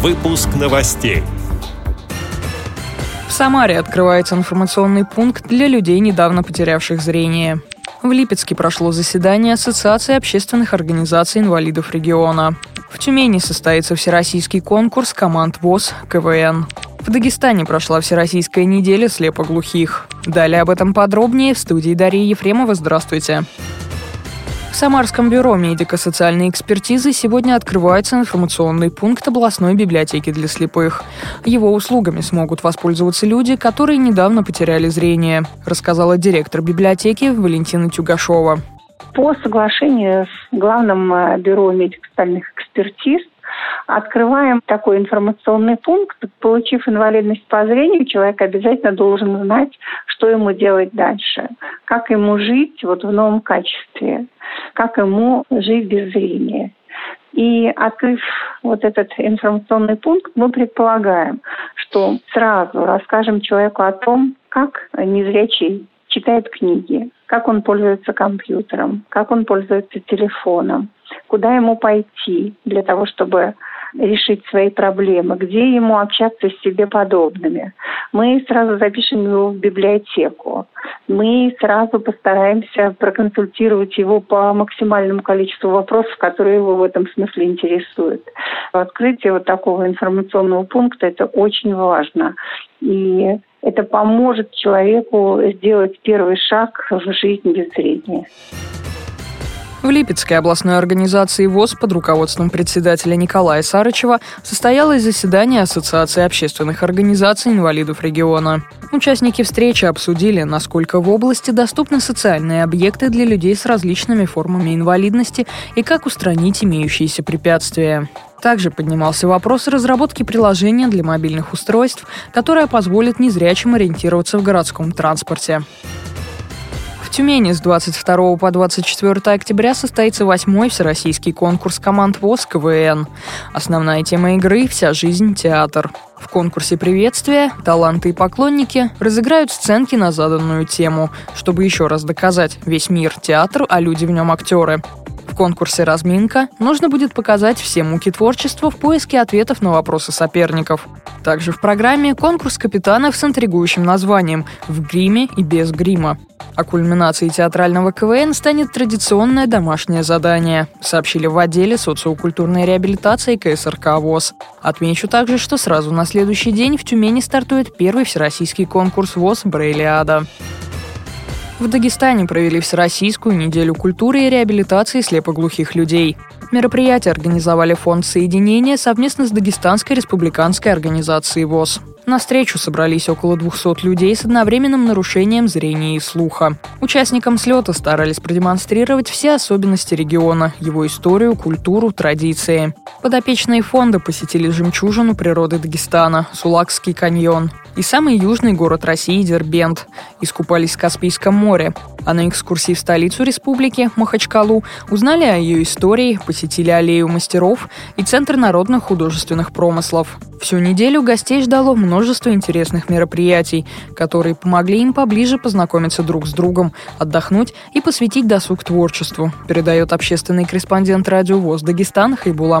Выпуск новостей. В Самаре открывается информационный пункт для людей, недавно потерявших зрение. В Липецке прошло заседание Ассоциации общественных организаций инвалидов региона. В Тюмени состоится всероссийский конкурс команд ВОЗ КВН. В Дагестане прошла Всероссийская неделя слепоглухих. Далее об этом подробнее в студии Дарьи Ефремова. Здравствуйте. В Самарском бюро медико-социальной экспертизы сегодня открывается информационный пункт областной библиотеки для слепых. Его услугами смогут воспользоваться люди, которые недавно потеряли зрение, рассказала директор библиотеки Валентина Тюгашова. По соглашению с Главным э, бюро медико-социальных экспертиз открываем такой информационный пункт. Получив инвалидность по зрению, человек обязательно должен знать, что ему делать дальше, как ему жить вот в новом качестве, как ему жить без зрения. И открыв вот этот информационный пункт, мы предполагаем, что сразу расскажем человеку о том, как незрячий читает книги, как он пользуется компьютером, как он пользуется телефоном, куда ему пойти для того, чтобы решить свои проблемы, где ему общаться с себе подобными. Мы сразу запишем его в библиотеку. Мы сразу постараемся проконсультировать его по максимальному количеству вопросов, которые его в этом смысле интересуют. Открытие вот такого информационного пункта – это очень важно. И это поможет человеку сделать первый шаг в жизнь без зрения. В Липецкой областной организации ВОЗ под руководством председателя Николая Сарычева состоялось заседание Ассоциации общественных организаций инвалидов региона. Участники встречи обсудили, насколько в области доступны социальные объекты для людей с различными формами инвалидности и как устранить имеющиеся препятствия. Также поднимался вопрос разработки приложения для мобильных устройств, которое позволит незрячим ориентироваться в городском транспорте. Тюмени с 22 по 24 октября состоится восьмой всероссийский конкурс команд ВОЗ КВН. Основная тема игры – «Вся жизнь – театр». В конкурсе приветствия таланты и поклонники разыграют сценки на заданную тему, чтобы еще раз доказать весь мир – театр, а люди в нем – актеры. Конкурсе «Разминка» нужно будет показать все муки творчества в поиске ответов на вопросы соперников. Также в программе конкурс капитанов с интригующим названием «В гриме и без грима». А кульминацией театрального КВН станет традиционное домашнее задание, сообщили в отделе социокультурной реабилитации КСРК ВОЗ. Отмечу также, что сразу на следующий день в Тюмени стартует первый всероссийский конкурс ВОЗ «Брейлиада». В Дагестане провели Всероссийскую неделю культуры и реабилитации слепоглухих людей. Мероприятие организовали фонд соединения совместно с Дагестанской республиканской организацией ВОЗ. На встречу собрались около 200 людей с одновременным нарушением зрения и слуха. Участникам слета старались продемонстрировать все особенности региона, его историю, культуру, традиции. Подопечные фонда посетили жемчужину природы Дагестана – Сулакский каньон и самый южный город России – Дербент. Искупались в Каспийском море. А на экскурсии в столицу республики, Махачкалу, узнали о ее истории, посетили аллею мастеров и Центр народных художественных промыслов. Всю неделю гостей ждало множество интересных мероприятий, которые помогли им поближе познакомиться друг с другом, отдохнуть и посвятить досуг творчеству, передает общественный корреспондент радио ВОЗ Дагестан Хайбула